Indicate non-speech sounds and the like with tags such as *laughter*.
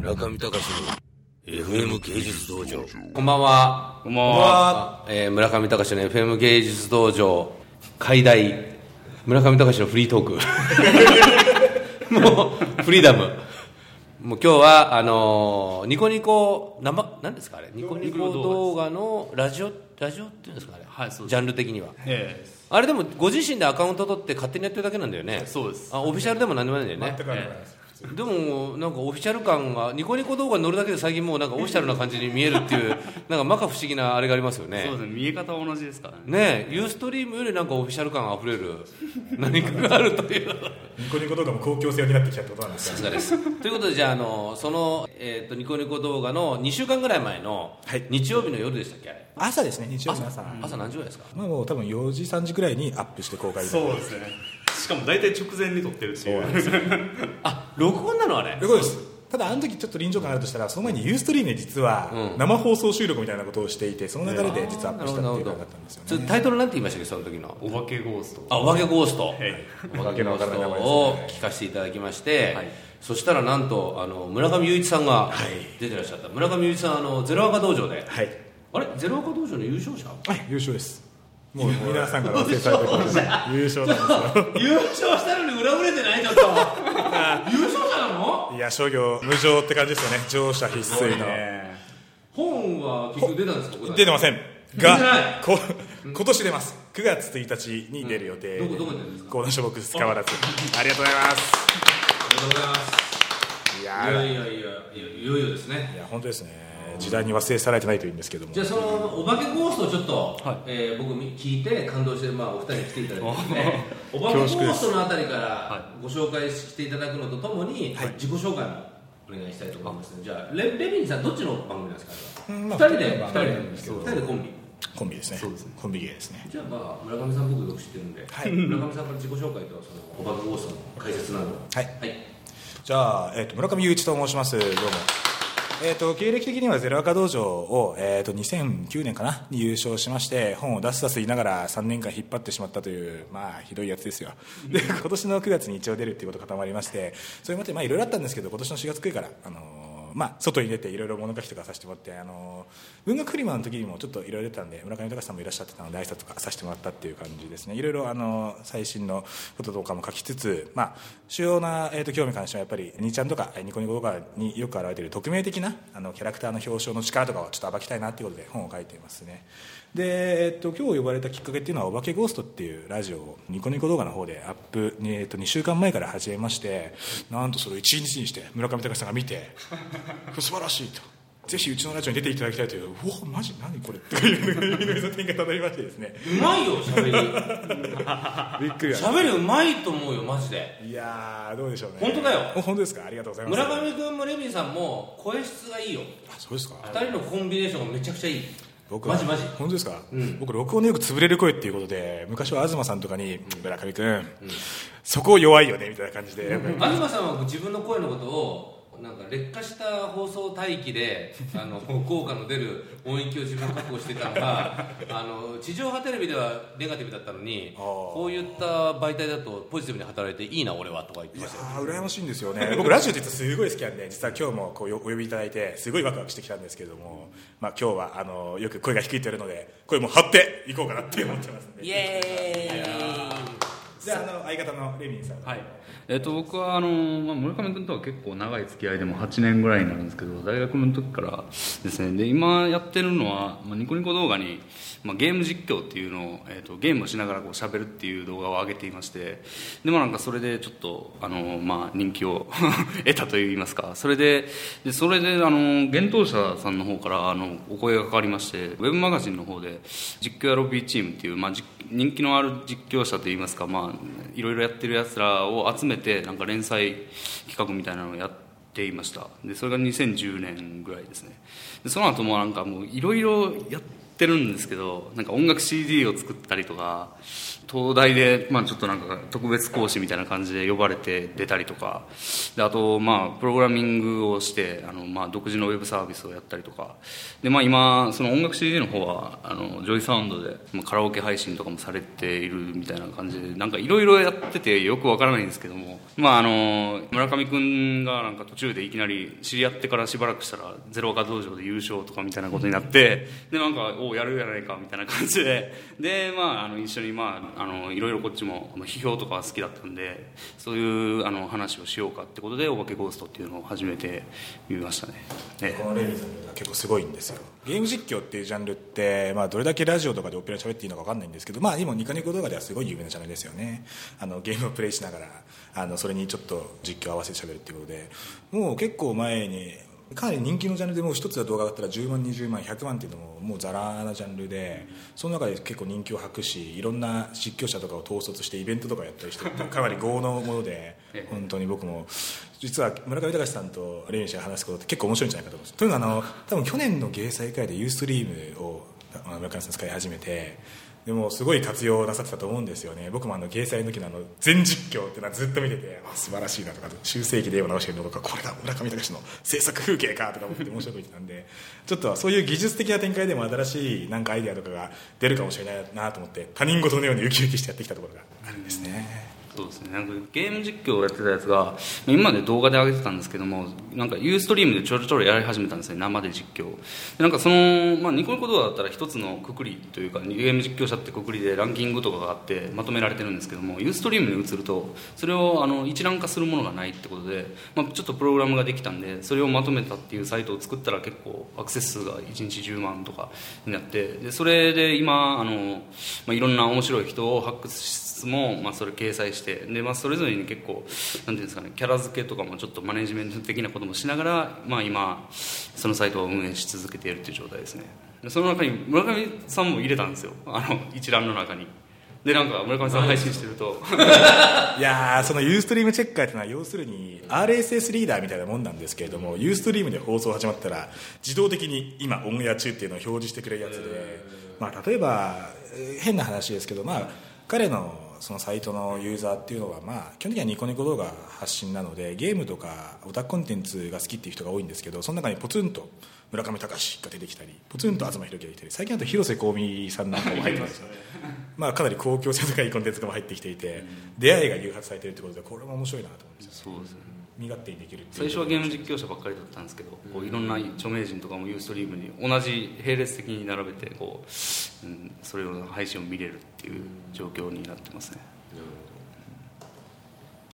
村上隆の FM 芸術道場こんばんは。こんばんは。えー村上隆の FM 芸術道場、解題、村上隆のフリートーク。*laughs* もう、フリーダム。もう今日は、あのーニコニコ、生、何ですかあれ？ニコニコ動画のラジオ、ラジオっていうんですかあれ？はいそうですジャンル的には。えあれでも、ご自身でアカウント取って勝手にやってるだけなんだよねえ。そうです。あ、オフィシャルでも何でもないんだよね。全くありませんでもなんかオフィシャル感がニコニコ動画に乗るだけで最近もうなんかオフィシャルな感じに見えるっていう *laughs* なんか摩訶不思議なあれがありますよね。そうですね。見え方は同じですからね。ねえユーストリームよりなんかオフィシャル感あふれる *laughs* 何かがあるという。ニコニコ動画も公共性になってきたってことなんですかさすがです。ということでじゃああのその、えー、とニコニコ動画の2週間ぐらい前のはい。日曜日の夜でしたっけ？あれ朝ですね日曜日の朝。朝何時ぐらいですか？まあもう多分4時3時くらいにアップして公開そうですね。しかも大体直前に撮ってるっていう。*laughs* あ録音なのあれ。ということです。ただあの時ちょっと臨場感あるとしたらその前にユーストリームで実はうん。生放送収録みたいなことをしていてその流れで実はアップしたっていう感じだったんですよね。タイトルなんて言いましたっけその時の？お化けゴースト。あお化けゴースト、えお化けゴーストを聞かせていただきまして、はい。そしたらなんとあの村上雄一さんが出てらっしゃった、村上雄一さんあのゼロアカ道場で、はい。あれ？ゼロアカ道場の優勝者？はい優勝です。もう皆さんから忘れされてる *laughs* 優勝なんですよ。*laughs* 優勝したのに裏ぶれてないちょっと。*laughs* 優いや商業無常って感じですよね。乗車必須の。え本は結局出たんですか？出てません。がこ今年出ます。9月1日に出る予定。どこどこに出るんですか？コーナー所属変わらず。ありがとうございます。ありがとうございます。いやいやいやいやいよいよですね。いや本当ですね時代に忘れ去られてないといいんですけども。じゃあそのお化けゴーストをちょっと、はい。えー僕聞いて感動して、まあ、お二人に来ていただいてですねお化けゴーストのあたりからはご紹介していただくのとともに、自己紹介もお願いしたいと思いますのでじゃあレレビンさんどっちの番組なんですか？あれはうんまあ二人でまあ二人で。なんですけど二人でコンビ。コンビですね。そうですね。コンビ芸ですね。じゃあまあ村上さん僕よく知ってるんで、はい。村上さんから自己紹介とそのお化けゴーストの解説など。はい。はいじゃあ、えっと村上雄一と申します。どうもえっと経歴的にはゼロ赤道場を、えっと2009年かなに優勝しまして本を出す出す言いながら3年間引っ張ってしまったというまあひどいやつですよ。で今年の9月に一応出るっていうこと固まりましてそれまでまあいろいろあったんですけど今年の4月くらいからあのまあ、外に出ていろいろ物書きとかさせてもらって、あの文学フリマの時にもちょっといろいろ出たんで村上隆さんもいらっしゃってたので挨拶とかさせてもらったっていう感じですね。いろいろあの最新のこととかも書きつつ、まあ、主要な、えー、と興味関心はやっぱり兄ちゃんとかニコニコとかによく現れている匿名的なあのキャラクターの表彰の力とかをちょっと暴きたいなっていうことで本を書いていますね。で、えー、と今日呼ばれたきっかけっていうのは「お化けゴースト」っていうラジオをニコニコ動画の方でアップ、えー、と2週間前から始めましてなんとそれを1日にして村上隆さんが見て素晴らしいと。ぜひうちのラジオに出ていただきたいといううおマジ？何これ？っていう展開たどりましてですね。うまいよ喋り。*laughs* びっくりだ喋りうまいと思うよマジで。いやーどうでしょうね。本当だよ。お本当ですか？ありがとうございます。村上君もレビンさんも声質がいいよ。あそうですか。二人のコンビネーションがめちゃくちゃいい僕マジマジ。本当ですか、うん。僕録音でよく潰れる声っていうことで昔は東さんとかに「村上君、そこ弱いよね」みたいな感じで、東さんは自分の声のことをなんか劣化した放送帯域で *laughs* あの効果の出る音域を自分確保してたのが *laughs* あの地上波テレビではネガティブだったのにこういった媒体だとポジティブに働いていいな俺はとか言ってましたよ。ー羨ましいんですよね。僕ラジオ実はすごい好きなんで実は今日もこうお呼びいただいてすごいワクワクしてきたんですけれども、まあ、今日はあのよく声が低いって言われるので声も張っていこうかなって思ってますんでイエーイじゃあの相方のレミンさん。はい。えっと僕はあのまあ村上君とは結構長い付き合いでも8年ぐらいになるんですけど大学の時からですね。で今やってるのは、まあ、ニコニコ動画に、まあ、ゲーム実況っていうのを、えっとゲームをしながらこう喋るっていう動画を上げていましてでまあなんかそれでちょっとあのまあ人気を *laughs* 得たといいますか。それででそれであの幻冬者さんの方からあのお声がかかりましてウェブマガジンの方で実況やロビーチームっていう、まあ、実人気のある実況者といいますか、まあ、いろいろやってるやつらを集めてなんか連載企画みたいなのをやっていました。でそれが2010年ぐらいですね。でその後もなんかもういろいろやっってるんですけどなんか音楽 CD を作ったりとか東大で、まあ、ちょっとなんか特別講師みたいな感じで呼ばれて出たりとかであと、まあ、プログラミングをしてあの、まあ、独自のウェブサービスをやったりとか。で、まあ、今その音楽 CD の方はあのジョイサウンドで、まあ、カラオケ配信とかもされているみたいな感じでなんかいろいろやっててよくわからないんですけども、まあ、あの村上君がなんか途中でいきなり知り合ってからしばらくしたらゼロ若道場で優勝とかみたいなことになってでなんかおやるやないかみたいな感じで。*laughs* で、まあ、あの一緒に、まあ、あのいろいろこっちも批評とかは好きだったんでそういうあの話をしようかってことで「お化けゴースト」っていうのを始めてみましたね。ねこのレミさんが結構すごいんですよ。ゲーム実況っていうジャンルって、まあ、どれだけラジオとかでオペラ喋っていいのか分かんないんですけど、まあ、今ニコニコ動画ではすごい有名なジャンルですよね。あのゲームをプレイしながらあのそれにちょっと実況合わせて喋るっていうことでもう結構前にかなり人気のジャンルでもう一つの動画だったら10万20万100万っていうのももうザラなジャンルでその中で結構人気を博しいろんな実況者とかを統率してイベントとかやったりしてかなり豪のもので本当に僕も実は村上隆さんとレミ氏が話すことって結構面白いんじゃないかと思います。というのはあの多分去年の芸祭会でユーストリームを村上さん使い始めてでもすごい活用なさってたと思うんですよね。僕もあの芸祭の時のあの全実況っていうのはずっと見ててあ素晴らしいなとか修正機で絵を直してるのとかこれだ村上隆の制作風景かとか思って面白く見てたんでちょっとそういう技術的な展開でも新しいなんかアイデアとかが出るかもしれないなと思って他人事のようにウキウキしてやってきたところがあるんですね。そうですね。なんかゲーム実況をやってたやつが今まで動画で上げてたんですけどもなんかユーストリームでちょろちょろやり始めたんですね。生で実況。でなんかその、まあ、ニコニコ動画だったら一つのくくりというかゲーム実況者ってくくりでランキングとかがあってまとめられてるんですけどもユーストリームに移るとそれをあの一覧化するものがないってことで、まあ、ちょっとプログラムができたんでそれをまとめたっていうサイトを作ったら結構アクセス数が1日10万とかになってでそれで今あの、まあ、いろんな面白い人を発掘しつつも、まあ、それ掲載してで、まあ、それぞれに結構なんていうんですかねキャラ付けとかもちょっとマネジメント的なこともしながら、まあ、今そのサイトを運営し続けているという状態ですね。でその中に村上さんも入れたんですよ。あの一覧の中に。でなんか村上さん配信してると。いやーそのユーストリームチェッカーっていうのは要するに RSS リーダーみたいなもんなんですけれどもユーストリームで放送始まったら自動的に今オンエア中っていうのを表示してくれるやつで、まあ、例えばえー変な話ですけど、まあ、彼のそのサイトのユーザーっていうのは、まあ、基本的にはニコニコ動画発信なのでゲームとかオタクコンテンツが好きっていう人が多いんですけどその中にポツンと村上隆が出てきたりポツンと東博樹が出てきたり最近だと広瀬香美さんなんかも入ってますよまあ、かなり公共性の高いコンテンツがも入ってきていて、出会いが誘発されているということでこれも面白いなと思うんですよそうですね身勝手にできる最う。初はゲーム実況者ばっかりだったんですけど、こういろんな著名人とかもユーストリームに同じ並列的に並べてこう、うん、それを配信を見れるっていう状況になってますね